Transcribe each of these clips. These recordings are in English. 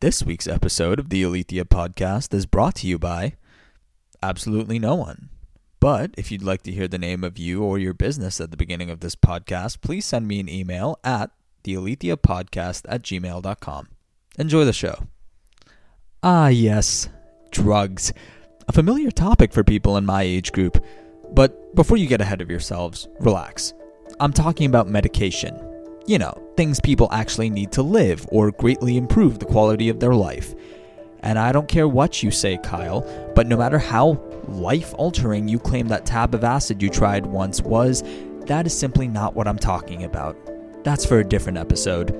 This week's episode of the Alethea podcast is brought to you by absolutely no one. But if you'd like to hear the name of you or your business at the beginning of this podcast, please send me an email at thealetheapodcast at gmail.com. Enjoy the show. Ah, yes, drugs. A familiar topic for people in my age group. But before you get ahead of yourselves, relax. I'm talking about medication. You know, things people actually need to live or greatly improve the quality of their life. And I don't care what you say, Kyle, but no matter how life altering you claim that tab of acid you tried once was, that is simply not what I'm talking about. That's for a different episode.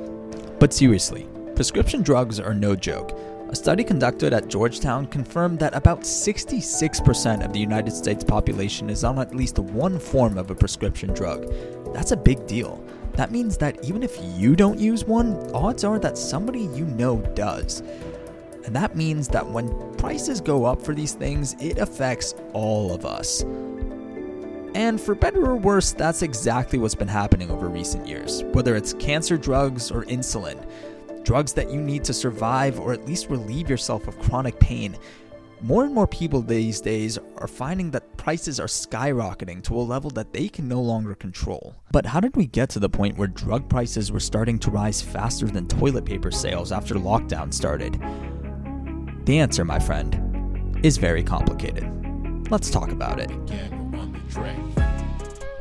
But seriously, prescription drugs are no joke. A study conducted at Georgetown confirmed that about 66% of the United States population is on at least one form of a prescription drug. That's a big deal. That means that even if you don't use one, odds are that somebody you know does. And that means that when prices go up for these things, it affects all of us. And for better or worse, that's exactly what's been happening over recent years, whether it's cancer drugs or insulin drugs that you need to survive or at least relieve yourself of chronic pain. More and more people these days are finding that prices are skyrocketing to a level that they can no longer control. But how did we get to the point where drug prices were starting to rise faster than toilet paper sales after lockdown started? The answer, my friend, is very complicated. Let's talk about it.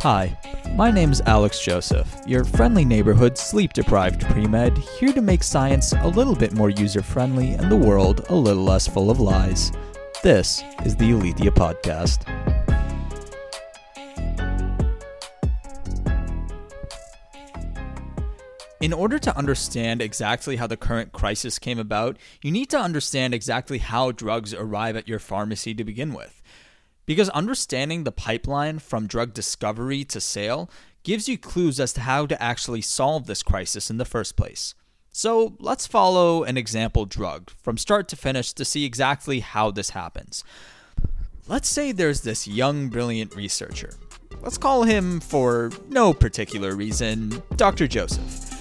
Hi, my name's Alex Joseph, your friendly neighborhood sleep deprived pre med, here to make science a little bit more user friendly and the world a little less full of lies. This is the Alethea Podcast. In order to understand exactly how the current crisis came about, you need to understand exactly how drugs arrive at your pharmacy to begin with. Because understanding the pipeline from drug discovery to sale gives you clues as to how to actually solve this crisis in the first place. So let's follow an example drug from start to finish to see exactly how this happens. Let's say there's this young, brilliant researcher. Let's call him, for no particular reason, Dr. Joseph.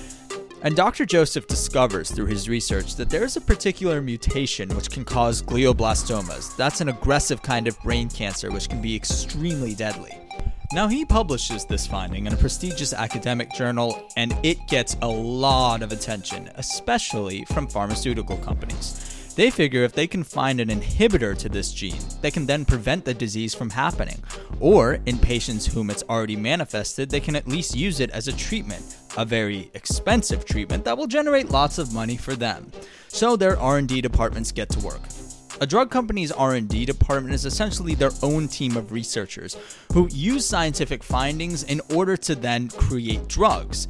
And Dr. Joseph discovers through his research that there's a particular mutation which can cause glioblastomas. That's an aggressive kind of brain cancer which can be extremely deadly. Now, he publishes this finding in a prestigious academic journal, and it gets a lot of attention, especially from pharmaceutical companies. They figure if they can find an inhibitor to this gene, they can then prevent the disease from happening. Or, in patients whom it's already manifested, they can at least use it as a treatment, a very expensive treatment that will generate lots of money for them. So their R&D departments get to work. A drug company's R&D department is essentially their own team of researchers who use scientific findings in order to then create drugs.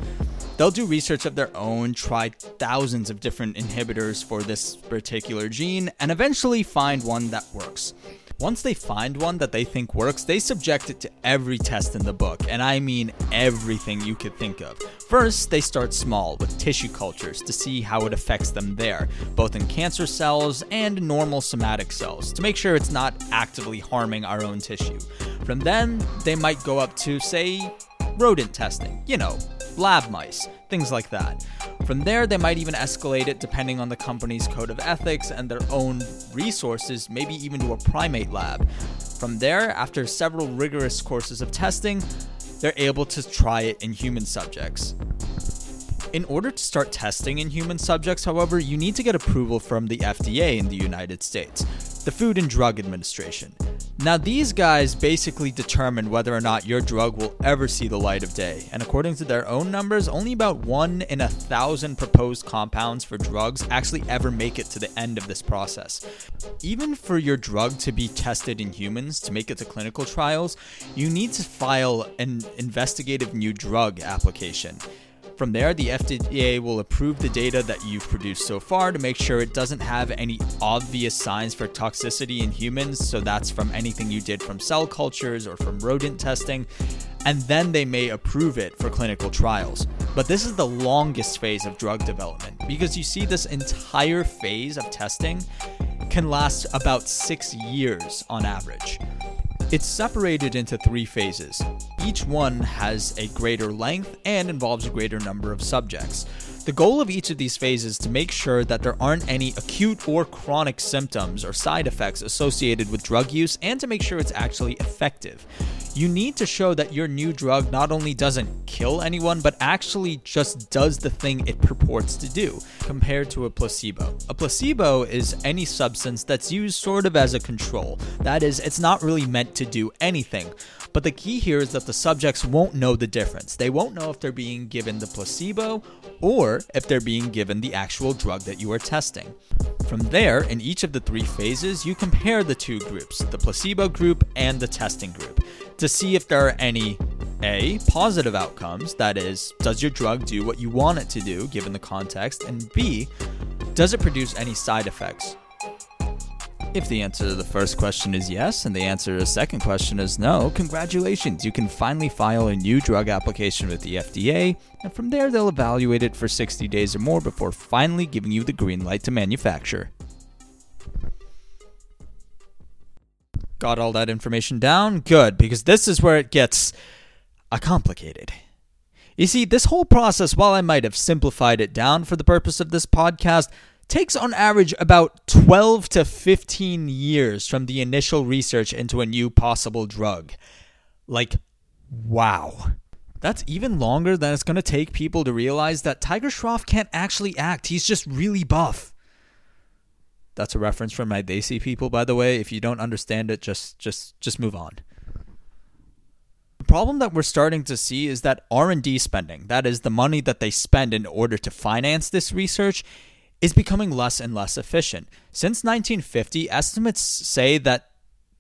They'll do research of their own, try thousands of different inhibitors for this particular gene, and eventually find one that works. Once they find one that they think works, they subject it to every test in the book, and I mean everything you could think of. First, they start small with tissue cultures to see how it affects them there, both in cancer cells and normal somatic cells, to make sure it's not actively harming our own tissue. From then, they might go up to, say, rodent testing, you know, lab mice, things like that. From there, they might even escalate it depending on the company's code of ethics and their own resources, maybe even to a primate lab. From there, after several rigorous courses of testing, they're able to try it in human subjects. In order to start testing in human subjects, however, you need to get approval from the FDA in the United States, the Food and Drug Administration. Now, these guys basically determine whether or not your drug will ever see the light of day, and according to their own numbers, only about one in a thousand proposed compounds for drugs actually ever make it to the end of this process. Even for your drug to be tested in humans to make it to clinical trials, you need to file an investigative new drug application. From there, the FDA will approve the data that you've produced so far to make sure it doesn't have any obvious signs for toxicity in humans. So that's from anything you did from cell cultures or from rodent testing. And then they may approve it for clinical trials. But this is the longest phase of drug development because you see, this entire phase of testing can last about six years on average. It's separated into three phases. Each one has a greater length and involves a greater number of subjects. The goal of each of these phases is to make sure that there aren't any acute or chronic symptoms or side effects associated with drug use and to make sure it's actually effective. You need to show that your new drug not only doesn't kill anyone, but actually just does the thing it purports to do, compared to a placebo. A placebo is any substance that's used sort of as a control. That is, it's not really meant to do anything. But the key here is that the subjects won't know the difference. They won't know if they're being given the placebo or if they're being given the actual drug that you are testing. From there, in each of the three phases, you compare the two groups, the placebo group and the testing group, to see if there are any A, positive outcomes, that is, does your drug do what you want it to do given the context, and B, does it produce any side effects? If the answer to the first question is yes, and the answer to the second question is no, congratulations, you can finally file a new drug application with the FDA, and from there they'll evaluate it for 60 days or more before finally giving you the green light to manufacture. Got all that information down? Good, because this is where it gets uh, complicated. You see, this whole process, while I might have simplified it down for the purpose of this podcast, takes on average about 12 to 15 years from the initial research into a new possible drug. Like, wow. That's even longer than it's going to take people to realize that Tiger Shroff can't actually act. He's just really buff. That's a reference from my Desi people, by the way. If you don't understand it, just just just move on. The problem that we're starting to see is that R&D spending, that is the money that they spend in order to finance this research, is becoming less and less efficient. Since 1950, estimates say that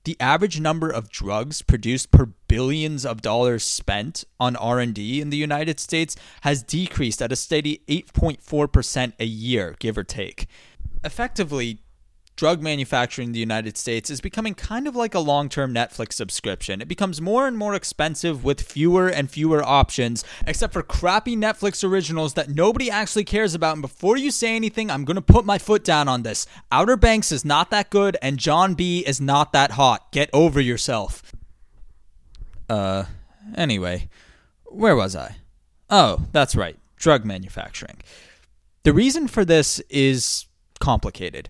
the average number of drugs produced per billions of dollars spent on R&D in the United States has decreased at a steady 8.4% a year, give or take. Effectively, drug manufacturing in the United States is becoming kind of like a long term Netflix subscription. It becomes more and more expensive with fewer and fewer options, except for crappy Netflix originals that nobody actually cares about. And before you say anything, I'm going to put my foot down on this. Outer Banks is not that good, and John B is not that hot. Get over yourself. Uh, anyway, where was I? Oh, that's right, drug manufacturing. The reason for this is complicated.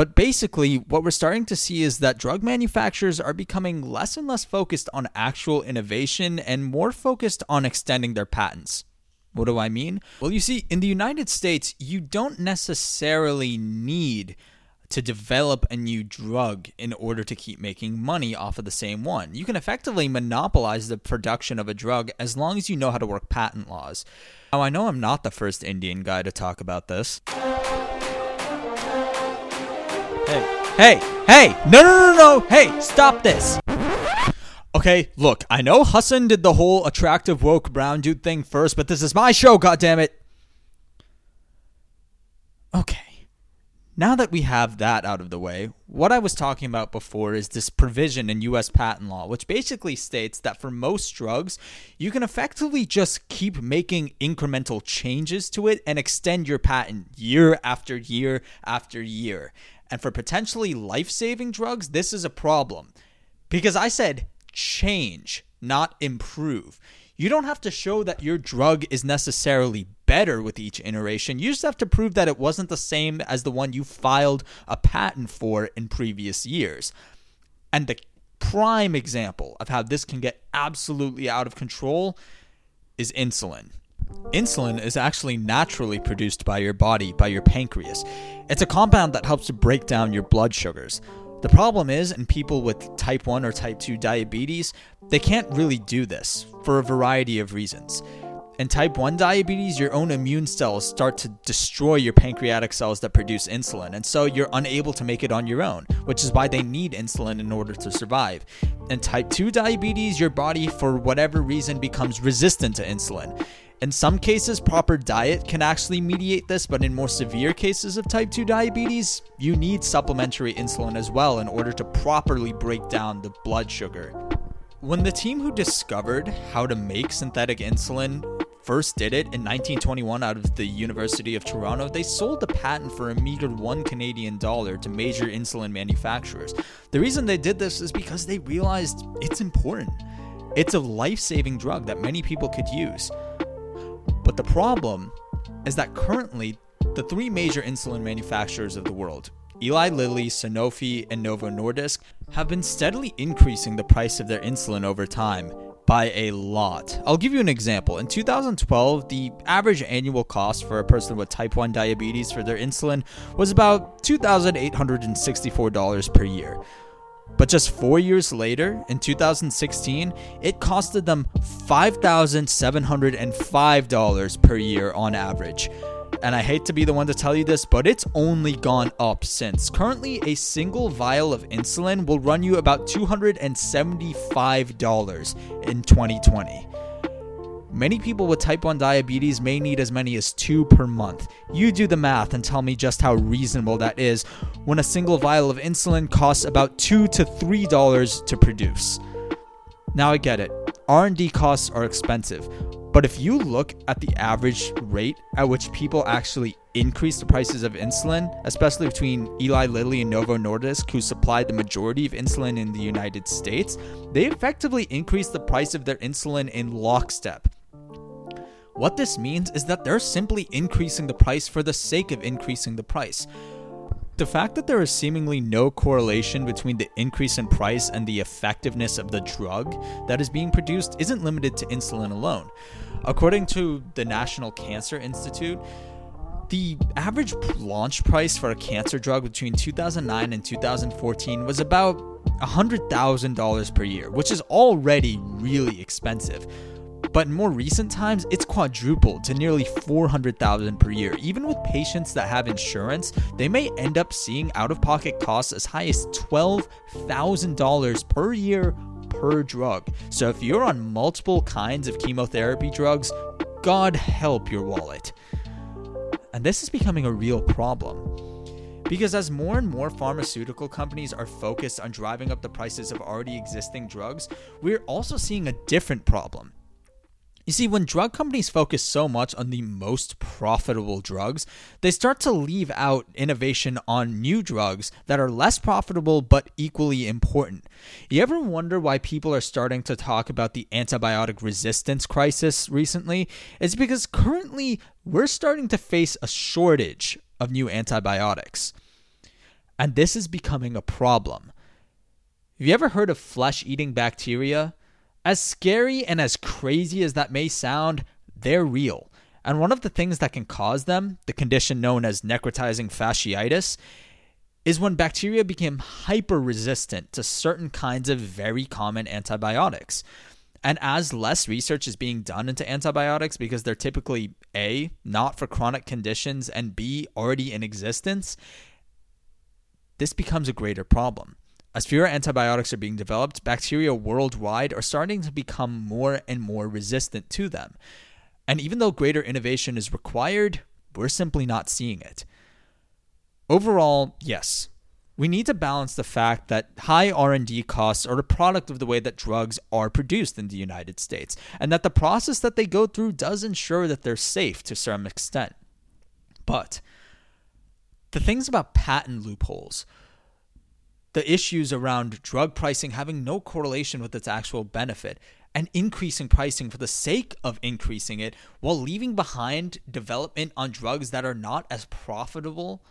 But basically, what we're starting to see is that drug manufacturers are becoming less and less focused on actual innovation and more focused on extending their patents. What do I mean? Well, you see, in the United States, you don't necessarily need to develop a new drug in order to keep making money off of the same one. You can effectively monopolize the production of a drug as long as you know how to work patent laws. Now, I know I'm not the first Indian guy to talk about this. Hey, hey, hey! No, no, no, no! Hey, stop this! Okay, look, I know Hasan did the whole attractive woke brown dude thing first, but this is my show, goddammit! Okay. Now that we have that out of the way, what I was talking about before is this provision in US patent law, which basically states that for most drugs, you can effectively just keep making incremental changes to it and extend your patent year after year after year. And for potentially life saving drugs, this is a problem. Because I said change, not improve. You don't have to show that your drug is necessarily better with each iteration. You just have to prove that it wasn't the same as the one you filed a patent for in previous years. And the prime example of how this can get absolutely out of control is insulin. Insulin is actually naturally produced by your body, by your pancreas. It's a compound that helps to break down your blood sugars. The problem is, in people with type 1 or type 2 diabetes, they can't really do this for a variety of reasons. In type 1 diabetes, your own immune cells start to destroy your pancreatic cells that produce insulin, and so you're unable to make it on your own, which is why they need insulin in order to survive. In type 2 diabetes, your body, for whatever reason, becomes resistant to insulin. In some cases, proper diet can actually mediate this, but in more severe cases of type 2 diabetes, you need supplementary insulin as well in order to properly break down the blood sugar. When the team who discovered how to make synthetic insulin first did it in 1921 out of the University of Toronto, they sold the patent for a meager 1 Canadian dollar to major insulin manufacturers. The reason they did this is because they realized it's important. It's a life saving drug that many people could use. But the problem is that currently the three major insulin manufacturers of the world, Eli Lilly, Sanofi, and Novo Nordisk, have been steadily increasing the price of their insulin over time by a lot. I'll give you an example. In 2012, the average annual cost for a person with type 1 diabetes for their insulin was about $2,864 per year. But just four years later, in 2016, it costed them $5,705 per year on average and I hate to be the one to tell you this, but it's only gone up since. Currently, a single vial of insulin will run you about $275 in 2020. Many people with type 1 diabetes may need as many as two per month. You do the math and tell me just how reasonable that is when a single vial of insulin costs about 2 to $3 to produce. Now I get it. R&D costs are expensive, but if you look at the average rate at which people actually increase the prices of insulin, especially between Eli Lilly and Novo Nordisk, who supply the majority of insulin in the United States, they effectively increase the price of their insulin in lockstep. What this means is that they're simply increasing the price for the sake of increasing the price. The fact that there is seemingly no correlation between the increase in price and the effectiveness of the drug that is being produced isn't limited to insulin alone. According to the National Cancer Institute, the average launch price for a cancer drug between 2009 and 2014 was about $100,000 per year, which is already really expensive. But in more recent times, it's quadrupled to nearly 400,000 per year. Even with patients that have insurance, they may end up seeing out-of-pocket costs as high as $12,000 per year per drug. So if you're on multiple kinds of chemotherapy drugs, God help your wallet. And this is becoming a real problem. Because as more and more pharmaceutical companies are focused on driving up the prices of already existing drugs, we're also seeing a different problem. You see, when drug companies focus so much on the most profitable drugs, they start to leave out innovation on new drugs that are less profitable but equally important. You ever wonder why people are starting to talk about the antibiotic resistance crisis recently? It's because currently we're starting to face a shortage of new antibiotics. And this is becoming a problem. Have you ever heard of flesh eating bacteria? As scary and as crazy as that may sound, they're real. And one of the things that can cause them, the condition known as necrotizing fasciitis, is when bacteria become hyper resistant to certain kinds of very common antibiotics. And as less research is being done into antibiotics because they're typically A, not for chronic conditions, and B, already in existence, this becomes a greater problem. As fewer antibiotics are being developed, bacteria worldwide are starting to become more and more resistant to them. And even though greater innovation is required, we're simply not seeing it. Overall, yes, we need to balance the fact that high R&D costs are a product of the way that drugs are produced in the United States and that the process that they go through does ensure that they're safe to some extent. But the things about patent loopholes the issues around drug pricing having no correlation with its actual benefit and increasing pricing for the sake of increasing it while leaving behind development on drugs that are not as profitable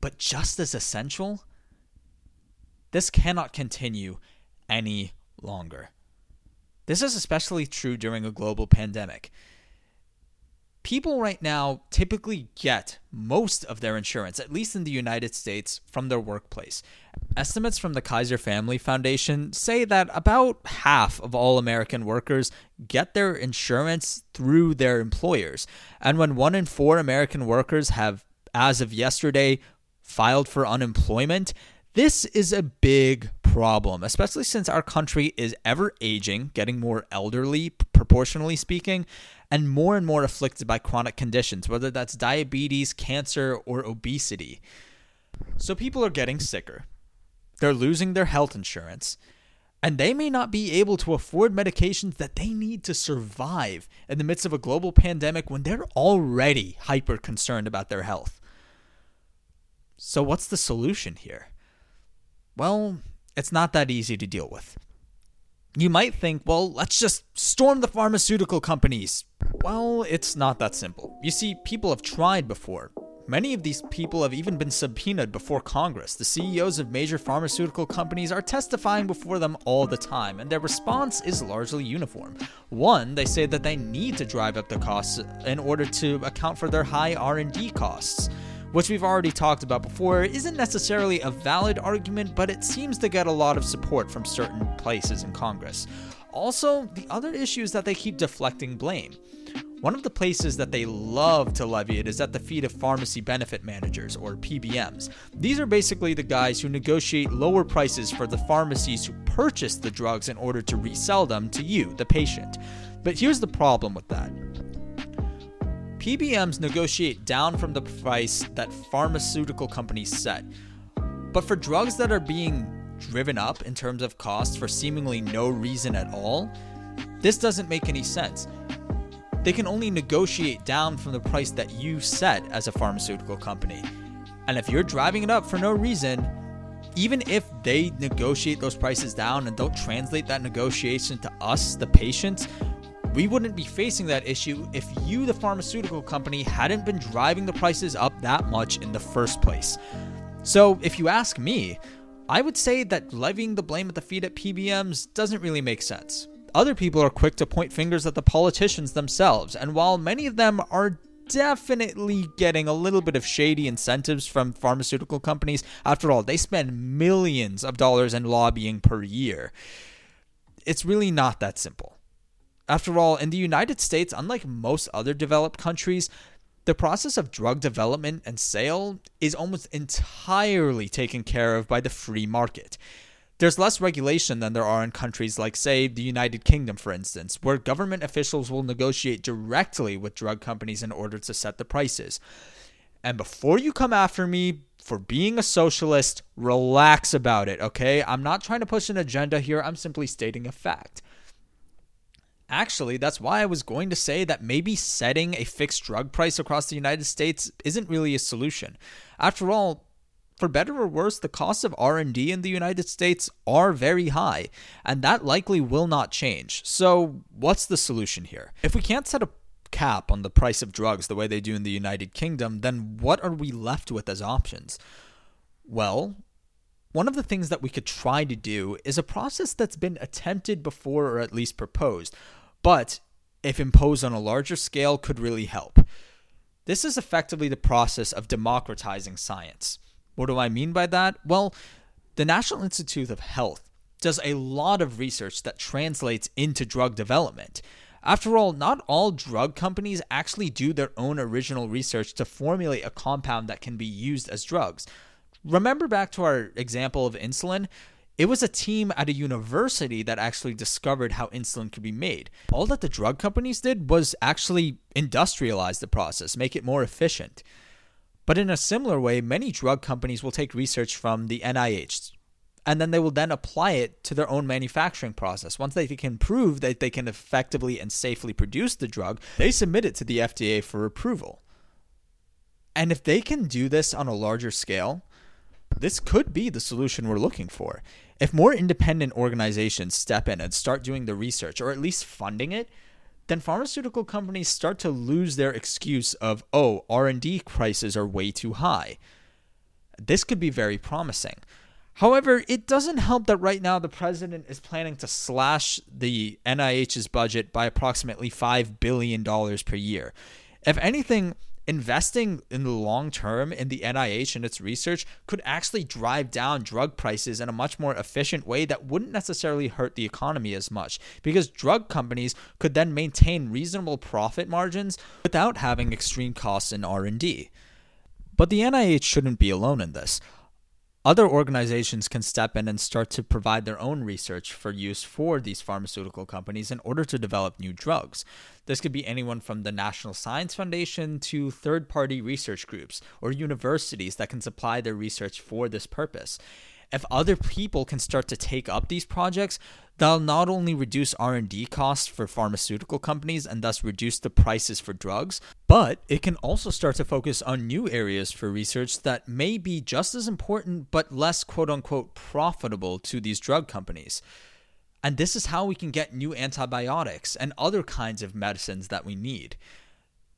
but just as essential. This cannot continue any longer. This is especially true during a global pandemic people right now typically get most of their insurance, at least in the United States, from their workplace. Estimates from the Kaiser Family Foundation say that about half of all American workers get their insurance through their employers. And when one in four American workers have, as of yesterday, filed for unemployment, this is a big problem, especially since our country is ever aging, getting more elderly, proportionally speaking, and more and more afflicted by chronic conditions, whether that's diabetes, cancer, or obesity. So people are getting sicker. They're losing their health insurance. And they may not be able to afford medications that they need to survive in the midst of a global pandemic when they're already hyper concerned about their health. So, what's the solution here? Well, it's not that easy to deal with. You might think, well, let's just storm the pharmaceutical companies. Well, it's not that simple. You see, people have tried before. Many of these people have even been subpoenaed before Congress. The CEOs of major pharmaceutical companies are testifying before them all the time, and their response is largely uniform. One, they say that they need to drive up the costs in order to account for their high R&D costs which we've already talked about before, isn't necessarily a valid argument, but it seems to get a lot of support from certain places in Congress. Also, the other issue is that they keep deflecting blame. One of the places that they love to levy it is at the feet of pharmacy benefit managers, or PBMs. These are basically the guys who negotiate lower prices for the pharmacies who purchase the drugs in order to resell them to you, the patient. But here's the problem with that. PBMs negotiate down from the price that pharmaceutical companies set. But for drugs that are being driven up in terms of cost for seemingly no reason at all, this doesn't make any sense they can only negotiate down from the price that you set as a pharmaceutical company. And if you're driving it up for no reason, even if they negotiate those prices down and don't translate that negotiation to us, the patients, we wouldn't be facing that issue if you, the pharmaceutical company, hadn't been driving the prices up that much in the first place. So, if you ask me, I would say that levying the blame at the feet at PBMs doesn't really make sense. Other people are quick to point fingers at the politicians themselves, and while many of them are definitely getting a little bit of shady incentives from pharmaceutical companies, after all, they spend millions of dollars in lobbying per year. It's really not that simple. After all, in the United States, unlike most other developed countries, the process of drug development and sale is almost entirely taken care of by the free market. There's less regulation than there are in countries like, say, the United Kingdom, for instance, where government officials will negotiate directly with drug companies in order to set the prices. And before you come after me for being a socialist, relax about it, okay? I'm not trying to push an agenda here, I'm simply stating a fact. Actually, that's why I was going to say that maybe setting a fixed drug price across the United States isn't really a solution. After all, for better or worse, the costs of R&D in the United States are very high, and that likely will not change. So, what's the solution here? If we can't set a cap on the price of drugs the way they do in the United Kingdom, then what are we left with as options? Well, one of the things that we could try to do is a process that's been attempted before or at least proposed, but if imposed on a larger scale could really help. This is effectively the process of democratizing science. What do I mean by that? Well, the National Institute of Health does a lot of research that translates into drug development. After all, not all drug companies actually do their own original research to formulate a compound that can be used as drugs. Remember back to our example of insulin? It was a team at a university that actually discovered how insulin could be made. All that the drug companies did was actually industrialize the process, make it more efficient. But in a similar way, many drug companies will take research from the NIH and then they will then apply it to their own manufacturing process. Once they can prove that they can effectively and safely produce the drug, they submit it to the FDA for approval. And if they can do this on a larger scale, this could be the solution we're looking for. If more independent organizations step in and start doing the research or at least funding it, then pharmaceutical companies start to lose their excuse of, "Oh, R&D prices are way too high." This could be very promising. However, it doesn't help that right now the president is planning to slash the NIH's budget by approximately $5 billion per year. If anything, investing in the long term in the NIH and its research could actually drive down drug prices in a much more efficient way that wouldn't necessarily hurt the economy as much because drug companies could then maintain reasonable profit margins without having extreme costs in R&D. But the NIH shouldn't be alone in this. Other organizations can step in and start to provide their own research for use for these pharmaceutical companies in order to develop new drugs. This could be anyone from the National Science Foundation to third party research groups or universities that can supply their research for this purpose if other people can start to take up these projects, they'll not only reduce R&D costs for pharmaceutical companies and thus reduce the prices for drugs, but it can also start to focus on new areas for research that may be just as important but less quote unquote profitable to these drug companies. And this is how we can get new antibiotics and other kinds of medicines that we need.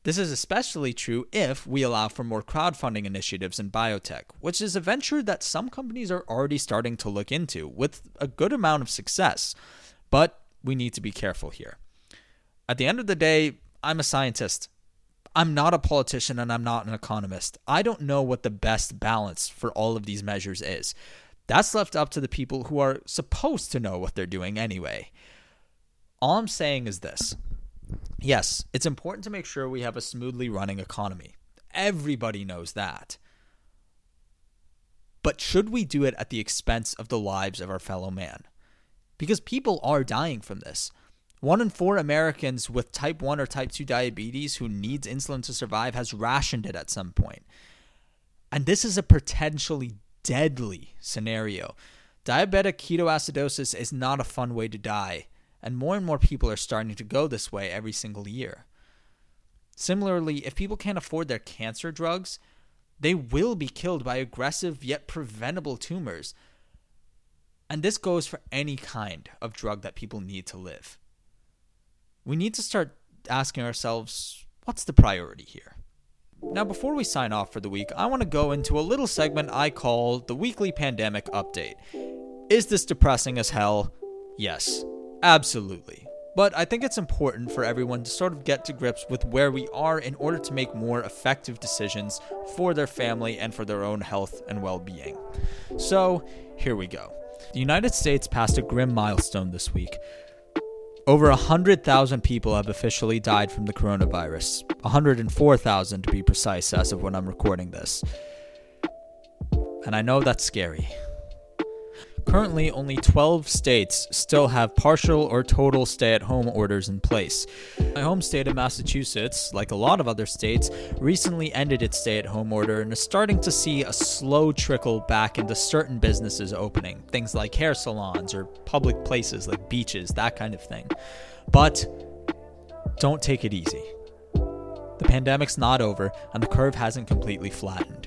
This is especially true if we allow for more crowdfunding initiatives in biotech, which is a venture that some companies are already starting to look into with a good amount of success. But we need to be careful here. At the end of the day, I'm a scientist. I'm not a politician and I'm not an economist. I don't know what the best balance for all of these measures is. That's left up to the people who are supposed to know what they're doing anyway. All I'm saying is this Yes, it's important to make sure we have a smoothly running economy. Everybody knows that. But should we do it at the expense of the lives of our fellow man? Because people are dying from this. One in four Americans with type 1 or type 2 diabetes who needs insulin to survive has rationed it at some point. And this is a potentially deadly scenario. Diabetic ketoacidosis is not a fun way to die and more and more people are starting to go this way every single year. Similarly, if people can't afford their cancer drugs, they will be killed by aggressive yet preventable tumors. And this goes for any kind of drug that people need to live. We need to start asking ourselves what's the priority here? Now, before we sign off for the week, I want to go into a little segment I call the Weekly Pandemic Update. Is this depressing as hell? Yes. Absolutely. But I think it's important for everyone to sort of get to grips with where we are in order to make more effective decisions for their family and for their own health and well being. So, here we go. The United States passed a grim milestone this week. Over 100,000 people have officially died from the coronavirus. 104,000 to be precise as of when I'm recording this. And I know that's scary. Currently, only 12 states still have partial or total stay at home orders in place. My home state of Massachusetts, like a lot of other states, recently ended its stay at home order and is starting to see a slow trickle back into certain businesses opening, things like hair salons or public places like beaches, that kind of thing. But don't take it easy. The pandemic's not over, and the curve hasn't completely flattened.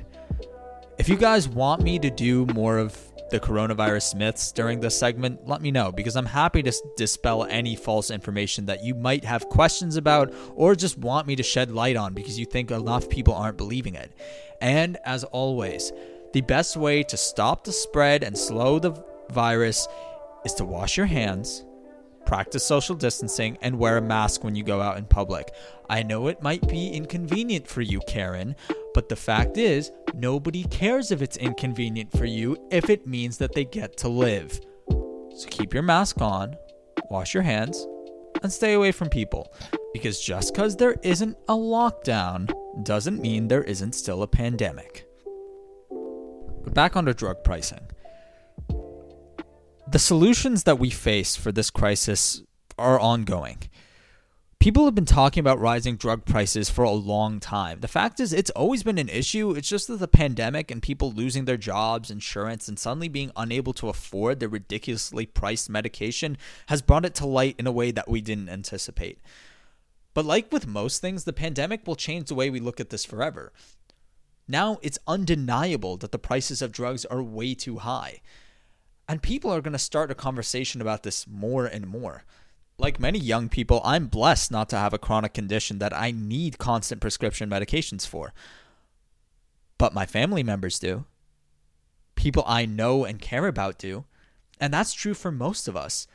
If you guys want me to do more of the coronavirus myths during this segment, let me know because I'm happy to dispel any false information that you might have questions about or just want me to shed light on because you think enough people aren't believing it. And as always, the best way to stop the spread and slow the virus is to wash your hands practice social distancing, and wear a mask when you go out in public. I know it might be inconvenient for you, Karen, but the fact is, nobody cares if it's inconvenient for you if it means that they get to live. So keep your mask on, wash your hands, and stay away from people. Because just because there isn't a lockdown doesn't mean there isn't still a pandemic. But back onto drug pricing. The solutions that we face for this crisis are ongoing. People have been talking about rising drug prices for a long time. The fact is, it's always been an issue. It's just that the pandemic and people losing their jobs, insurance, and suddenly being unable to afford their ridiculously priced medication has brought it to light in a way that we didn't anticipate. But like with most things, the pandemic will change the way we look at this forever. Now it's undeniable that the prices of drugs are way too high. And people are going to start a conversation about this more and more. Like many young people, I'm blessed not to have a chronic condition that I need constant prescription medications for. But my family members do. People I know and care about do. And that's true for most of us.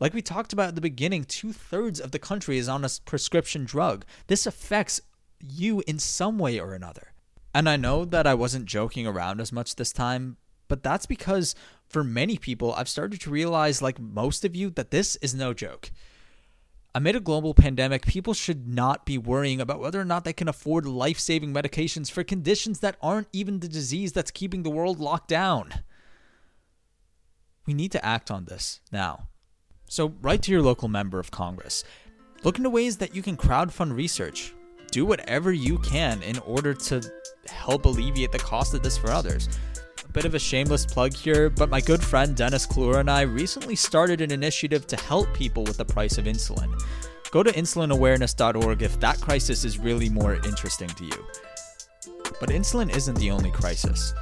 Like we talked about at the beginning, two thirds of the country is on a prescription drug. This affects you in some way or another. And I know that I wasn't joking around as much this time, but that's because for many people, I've started to realize, like most of you, that this is no joke. Amid a global pandemic, people should not be worrying about whether or not they can afford life saving medications for conditions that aren't even the disease that's keeping the world locked down. We need to act on this now. So, write to your local member of Congress. Look into ways that you can crowdfund research. Do whatever you can in order to help alleviate the cost of this for others bit of a shameless plug here, but my good friend Dennis Klura and I recently started an initiative to help people with the price of insulin. Go to insulinawareness.org if that crisis is really more interesting to you. But insulin isn't the only crisis.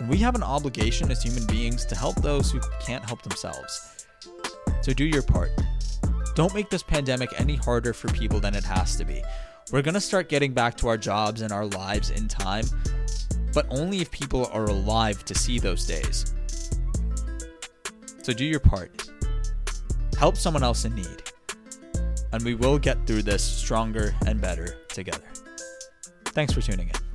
And we have an obligation as human beings to help those who can't help themselves. So do your part. Don't make this pandemic any harder for people than it has to be. We're going to start getting back to our jobs and our lives in time, but only if people are alive to see those days. So do your part. Help someone else in need. And we will get through this stronger and better together. Thanks for tuning in.